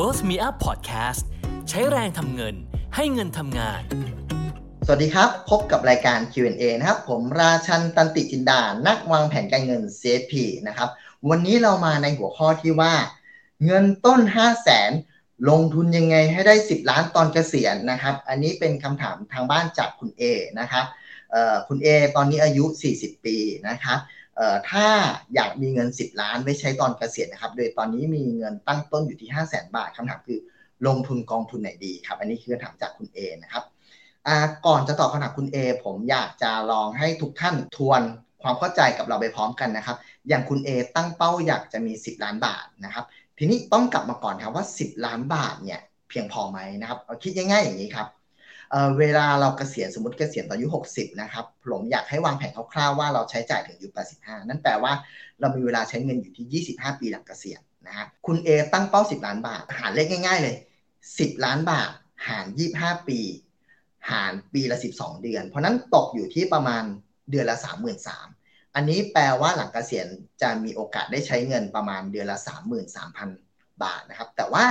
World Me Up Podcast ใช้แรงทำเงินให้เงินทำงาน สวัสดีครับ พบกับรายการ Q&A นะครับ ผมราชันตันติจินดา นักวางแผนการเงิน CFP นะครับ วันนี้เรามาในหัวข้อที่ว่า เงินต้น 5 0 0แสนลงทุนยังไงให้ได้ 10 ล้านตอนเกษียณนะครับ อันนี้เป็นคำถามทางบ้านจากคุณ A นะครับคุณ A ตอนนี้อายุ 40 ปีนะครับ ถ้าอยากมีเงิน 10 ล้านไว้ใช้ตอนเกษียณนะครับ โดยตอนนี้มีเงินตั้งต้นอยู่ที่ 5 0 0แสนบาทคำถามคือลงทุนกองทุนไหนดีครับ อันนี้คือคำถามจากคุณ A นะครับก่อนจะตอบคำถามคุณ A ผมอยากจะลองให้ทุกท่านทวนความเข้าใจกับเราไปพร้อมกันนะครับ อย่างคุณ A ตั้งเป้าอยากจะมี 10 ล้านบาทนะครับ ทีนี้ต้องกลับมาก่อนครับว่า 10 ล้านบาทเนี่ยเพียงพอไหมนะครับคิดง่ายๆอย่างนี้ครับ เวลาเราเกษียณสมมติเกษียณตอนอายุ 60 นะครับ ผมอยากให้วางแผนคร่าวๆว่าเราใช้จ่ายถึงอายุ85 นั่นแปลว่าเรามีเวลาใช้เงินอยู่ที่ 25 ปีหลังเกษียณนะฮะคุณ A ตั้งเป้า 10 ล้านบาท หารเลขง่ายๆเลย 10 ล้านบาท หาร 25 ปี หารปีละ 12 เดือน เพราะนั้นตกอยู่ที่ประมาณเดือนละ 33,000อันนี้แปลว่าหลังเกษียณจะมีโอกาสได้ใช้เงินประมาณเดือนละ 33,000 บาทนะครับ แต่ว่า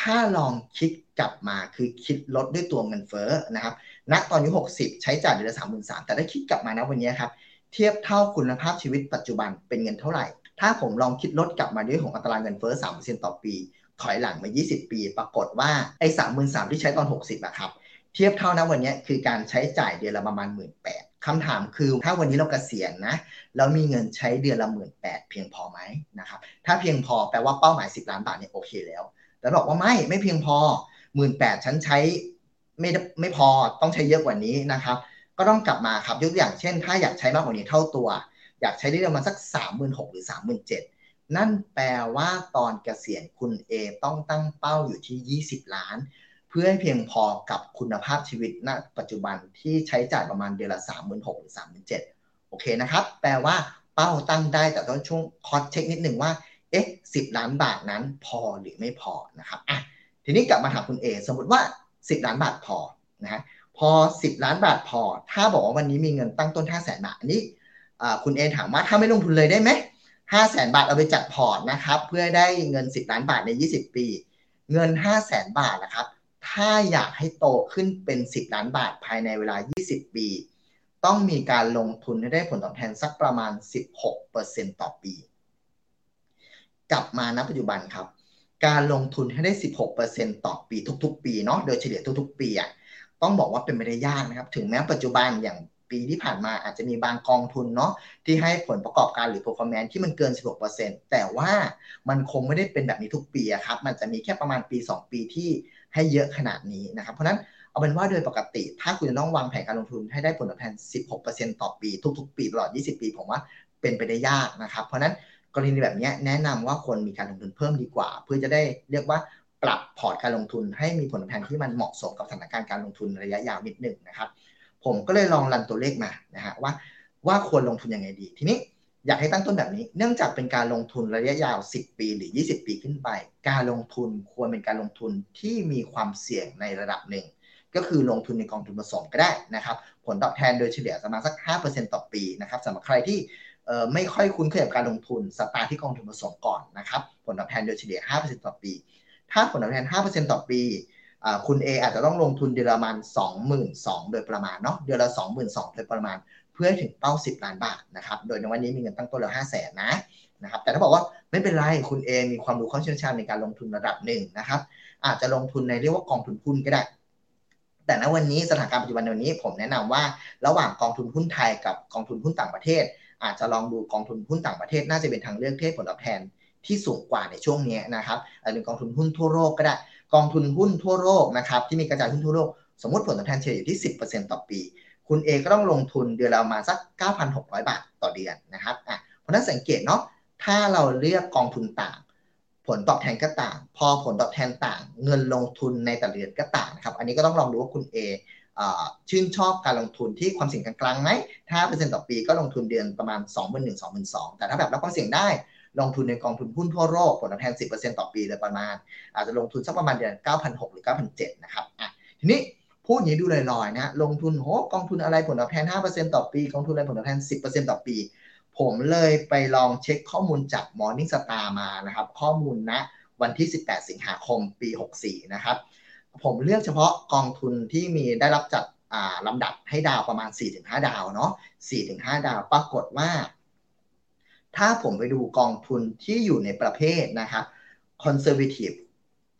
ถ้าลองคิดกลับมาคือคิดลดด้วยตัวเงินเฟ้อนะครับณตอนอายุ60 ใช้จ่ายเดือนละสามหมื่นสามแต่ถ้าคิดกลับมานะวันนี้ครับ เทียบเท่าคุณภาพชีวิตปัจจุบันเป็นเงินเท่าไหร่ ถ้าผมลองคิดลดกลับมาด้วยของอัตราเงินเฟ้อสามเปอร์เซ็นต์ต่อปี ถอยหลังมา 20 ปี ปรากฏว่าไอ้สามหมื่นสามที่ใช้ตอน 60อะครับ เทียบเท่านะวันนี้คือการใช้จ่ายเดือนละประมาณหมื่นแปดคำถามคือถ้าวันนี้เรากเกษียณนะแล้วมีเงินใช้เดือนละหมื่นแปดเพียงพอไหมนะครับถ้าเพียงพอแปลว่าเป้าหมาย 10 ล้านบาทเนี่ยโอเคแล้ว แต่บอกว่าไม่ไม่เพียงพอหมื่นแปดฉันใช้ไม่ไม่พอต้องใช้เยอะกว่านี้นะครับ ก็ต้องกลับมาครับยกตัวอย่างเช่น ถ้าอยากใช้มากกว่านี้เท่าตัว อยากใช้ได้ประมาณสักสามหมื่นหกหรือสามหมื่นเจ็ดนั่นแปลว่าตอนเกษียณคุณ A ต้องตั้งเป้าอยู่ที่ 20 ล้าน เพื่อให้เพียงพอกับคุณภาพชีวิตณ ปัจจุบันที่ใช้จ่ายประมาณเดือนละ 3 6 0 0 0หรือ3 7 0 0 0 โอเคนะครับ แปลว่าเป้าตั้งได้แต่ต้องช่วย cross check นิดหนึ่งว่า เอ๊ะสิบล้านบาทนั้นพอหรือไม่พอนะครับอะทีนี้กลับมาถามคุณเอสมมติว่า 10 ล้านบาทพอนะฮะพอ 10 ล้านบาทพอ ถ้าบอกว่าวันนี้มีเงินตั้งต้น 5 0 0แสนบาทอันนี้คุณเอถามว่าถ้าไม่ลงทุนเลยได้ไหมห้าแสนบาทเอาไปจัดพอร์ตนะครับ เพื่อได้เงิน 10 ล้านบาทใน 20 ปี เงิน 5 0 0แสนบาทนะครับ ถ้าอยากให้โตขึ้นเป็น 10 ล้านบาทภายในเวลา 20 ปี ต้องมีการลงทุนให้ได้ผลตอบแทนสักประมาณ 16%ต่อปี กลับมาณปัจจุบันครับ การลงทุนให้ได้ 16%ต่อปีทุกๆ ปีเนาะโดยเฉลี่ยทุกๆ ปีอะต้องบอกว่าเป็นไม่ได้ยากนะครับ ถึงแม้ปัจจุบันอย่างปีที่ผ่านมาอาจจะมีบางกองทุนเนาะที่ให้ผลประกอบการหรือ performance ที่มันเกิน 16%แต่ว่ามันคงไม่ได้เป็นแบบนี้ทุกปีครับ มันจะมีแค่ประมาณปี 2 ปีที่ให้เยอะขนาดนี้นะครับ เพราะนั้นเอาเป็นว่าโดยปกติ ถ้าคุณจะต้องวางแผนการลงทุนให้ได้ผลตอบแทน 16%ต่อปี ทุก ๆ ปีตลอด 20 ปี ผมว่าเป็นไปได้ยากนะครับ เพราะนั้น กรณีแบบนี้แนะนำว่าควรมีการลงทุนเพิ่มดีกว่า เพื่อจะได้เรียกว่าปรับพอร์ตการลงทุน ให้มีผลตอบแทนที่มันเหมาะสมกับสถานการณ์การลงทุนระยะยาวนิดหนึ่งนะครับ ผมก็เลยลองรันตัวเลขมานะฮะว่าว่าควรลงทุนยังไงดี ทีนี้อยากให้ตั้งต้นแบบนี้ เนื่องจากเป็นการลงทุนระยะยาว 10 ปีหรือ 20 ปีขึ้นไป การลงทุนควรเป็นการลงทุนที่มีความเสี่ยงในระดับหนึ่ง ก็คือลงทุนในกองทุนผสมก็ได้นะครับ ผลตอบแทนโดยเฉลี่ยประมาณสัก 5%ต่อปีนะครับสำหรับใครที่ ไม่ค่อยคุ้นเคยกับการลงทุนสตาร์ที่กองทุนผสมก่อนนะครับ ผลตอบแทนโดยเฉลี่ย 5%ต่อปี ถ้าผลตอบแทน 5%ต่อปีคุณเออาจจะต้องลงทุนเดือนละประมาณ22,000โดยประมาณเนาะเดือนละ 22,000โดยประมาณ เพื่อถึงเป้า 10 ล้านบาทนะครับโดยในวันนี้มีเงินตั้งต้นแล้ว5 0 0 0 0นนะนะครับแต่ถ้าบอกว่าไม่เป็นไรคุณเอมีความรู้ข้อเชี่ยวชาญในการลงทุนระดับหนึ่งนะครับ อาจจะลงทุนในเรียกว่ากองทุนหุ้นก็ได้ แต่ณวันนี้สถานการณ์ปัจจุบันวันนี้ผมแนะนำว่าระหว่างกองทุนหุ้นไทยกับกองทุนหุ้นต่างประเทศ อาจจะลองดูกองทุนหุ้นต่างประเทศน่าจะเป็นทางเลือกที่ผลตอบแทนที่สูงกว่าในช่วงนี้นะครับอาจจะเป็นกองทุนหุ้นทั่วโลกก็ได้ กองทุนหุ้นทั่วโลกนะครับที่มีกระจายหุ้นทั่วโลกสมมติผลตอบแทนเฉลี่ยอยู่ที่ 10%ต่อปี คุณเอก็ต้องลงทุนเดือนละมาสัก 9,600 บาทต่อเดือนนะครับอะเพราะนั้นสังเกตเนาะถ้าเราเลือกกองทุนต่าง ผลตอบแทนก็ต่าง พอผลตอบแทนต่าง เงินลงทุนในแต่ละเดือนก็ต่างนะครับอันนี้ก็ต้องลองดูว่าคุณ A ชื่นชอบการลงทุนที่ความเสี่ยงกลางๆไหมถ้าเปอร์เซ็นต์ต่อปีก็ลงทุนเดือนประมาณ 2 1 0 0 0 2 2 0แต่ถ้าแบบรับความเสี่ยงได้ลงทุนในกองทุนหุ้นทั่วโลกผลตอบแทน 10%ต่อปีโดยประมาณ อาจจะลงทุนสักประมาณเดือน 9,600 หรือ 9,700 นะครับอะทีนี้พูดอย่างนี้ดูลอยๆนะลงทุนโหกองทุนอะไรผลตอบแทน 5%ต่อปี กองทุนอะไรผลตอบแทน 10%ต่อปี ผมเลยไปลองเช็คข้อมูลจาก Morning Star มานะครับ ข้อมูลนะวันที่ 18 สิงหาคมปี 64 นะครับ ผมเลือกเฉพาะกองทุนที่มีได้รับจัดลำดับให้ดาวประมาณ 4-5 ดาวเนาะ4-5 ดาวปรากฏว่า ถ้าผมไปดูกองทุนที่อยู่ในประเภทนะครับ conservative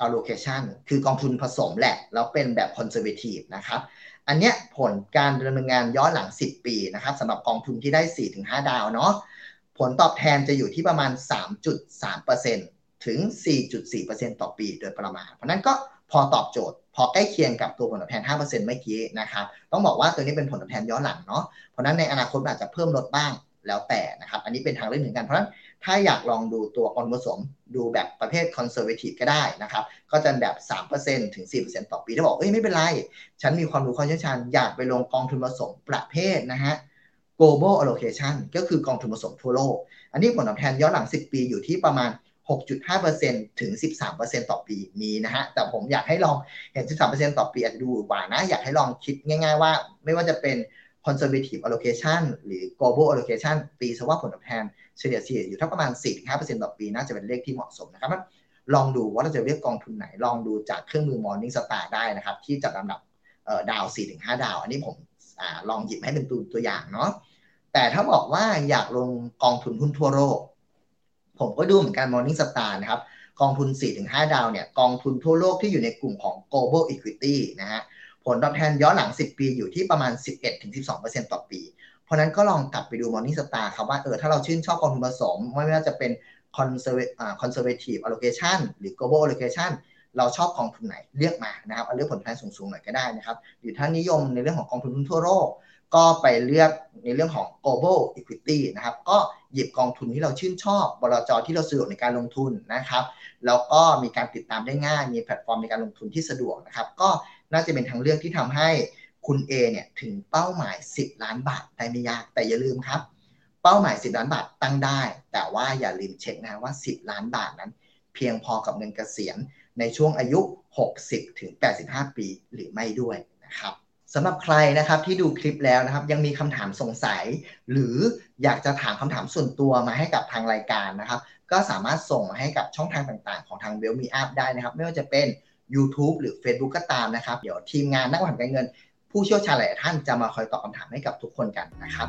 allocation คือกองทุนผสมแหละ แล้วเป็นแบบ conservative นะครับ อันเนี้ยผลการดำเนินงานย้อนหลัง 10 ปีนะครับสำหรับกองทุนที่ได้ 4-5 ดาวเนาะผลตอบแทนจะอยู่ที่ประมาณ 3.3%ถึง 4.4%ต่อปีโดยประมาณ เพราะนั้นก็ พอตอบโจทย์ พอใกล้เคียงกับตัวผลตอบแทน 5%เมื่อกี้นะครับต้องบอกว่าตัวนี้เป็นผลตอบแทนย้อนหลังเนาะเพราะนั้นในอนาคตอาจจะเพิ่มลดบ้างแล้วแต่นะครับ อันนี้เป็นทางเลือกหนึ่งกัน เพราะฉะนั้นถ้าอยากลองดูตัวกองทุนผสมดูแบบประเภทคอนเซอร์เวทีฟก็ได้นะครับ ก็จะแบบ 3%ถึง 4%ต่อปี ถ้าบอก เอ้ย ไม่เป็นไร ฉันมีความรู้ความเชี่ยวชาญ อยากไปลงกองทุนผสมประเภทนะฮะ global allocation ก็คือกองทุนผสมทั่วโลก อันนี้ผลตอบแทนย้อนหลัง 10 ปีอยู่ที่ประมาณ 6.5%ถึง 13%ต่อปีมีนะฮะ แต่ผมอยากให้ลองเห็น 13%ต่อปีอาจจะดูกว่านะ อยากให้ลองคิดง่าย ๆ ว่า ไม่ว่าจะเป็น conservative allocation หรือ global allocation ปีสว่าผลตอบแทนเฉลี่ยเฉลี่ยอยู่ที่ประมาณ 4-5%ต่อปีน่าจะเป็นเลขที่เหมาะสมนะครับ ลองดูว่าเราจะเลือกกองทุนไหน ลองดูจากเครื่องมือ Morning Star ได้นะครับ ที่จัดลำดับดาว 4-5 ดาว อันนี้ผมอลองหยิบให้เป็นตัวตัวอย่างเนาะ แต่ถ้าบอกว่าอยากลงกองทุนหุ้นทั่วโลก ผมก็ดูเหมือนกัน Morning Star นะครับ กองทุน 4-5 ดาวเนี่ย กองทุนทั่วโลกที่อยู่ในกลุ่มของ global equity นะฮะ ผลตอบแทนย้อนหลัง 10 ปีอยู่ที่ประมาณ 11-12%ต่อปี เพราะนั้นก็ลองกลับไปดู Morning Star ครับว่าเออถ้าเราชื่นชอบกองทุนผสม ไม่ว่าจะเป็น conservative allocation หรือ global allocation เราชอบกองทุนไหนเลือกมานะครับเอาเลือกผลตอบแทนสูงๆหน่อยก็ได้นะครับหรือถ้านิยมในเรื่องของกองทุนทั่วโลกก็ไปเลือกในเรื่องของ global equity นะครับ ก็หยิบกองทุนที่เราชื่นชอบบลจที่เราสะดวกในการลงทุนนะครับ แล้วก็มีการติดตามได้ง่าย มีแพลตฟอร์มในการลงทุนที่สะดวกนะครับ ก็น่าจะเป็นทางเลือกที่ทำให้คุณ A เนี่ยถึงเป้าหมาย 10 ล้านบาทได้ไม่ยาก แต่อย่าลืมครับ เป้าหมาย 10 ล้านบาทตั้งได้ แต่ว่าอย่าลืมเช็คนะว่า 10 ล้านบาทนั้น เพียงพอกับเงินเกษียณ ในช่วงอายุ 60 ถึง 85 ปีหรือไม่ด้วยนะครับสำหรับใครนะครับที่ดูคลิปแล้วนะครับ ยังมีคำถามสงสัย หรืออยากจะถามคำถามส่วนตัวมาให้กับทางรายการนะครับ ก็สามารถส่งมาให้กับช่องทางต่างๆ ของทางเวลมีอัพได้นะครับ ไม่ว่าจะเป็น YouTube หรือ Facebook ก็ตามนะครับ เดี๋ยวทีมงานนักวางแผนการเงิน ผู้เชี่ยวชาญหลายท่านจะมาคอยตอบคำถามให้กับทุกคนกันนะครับ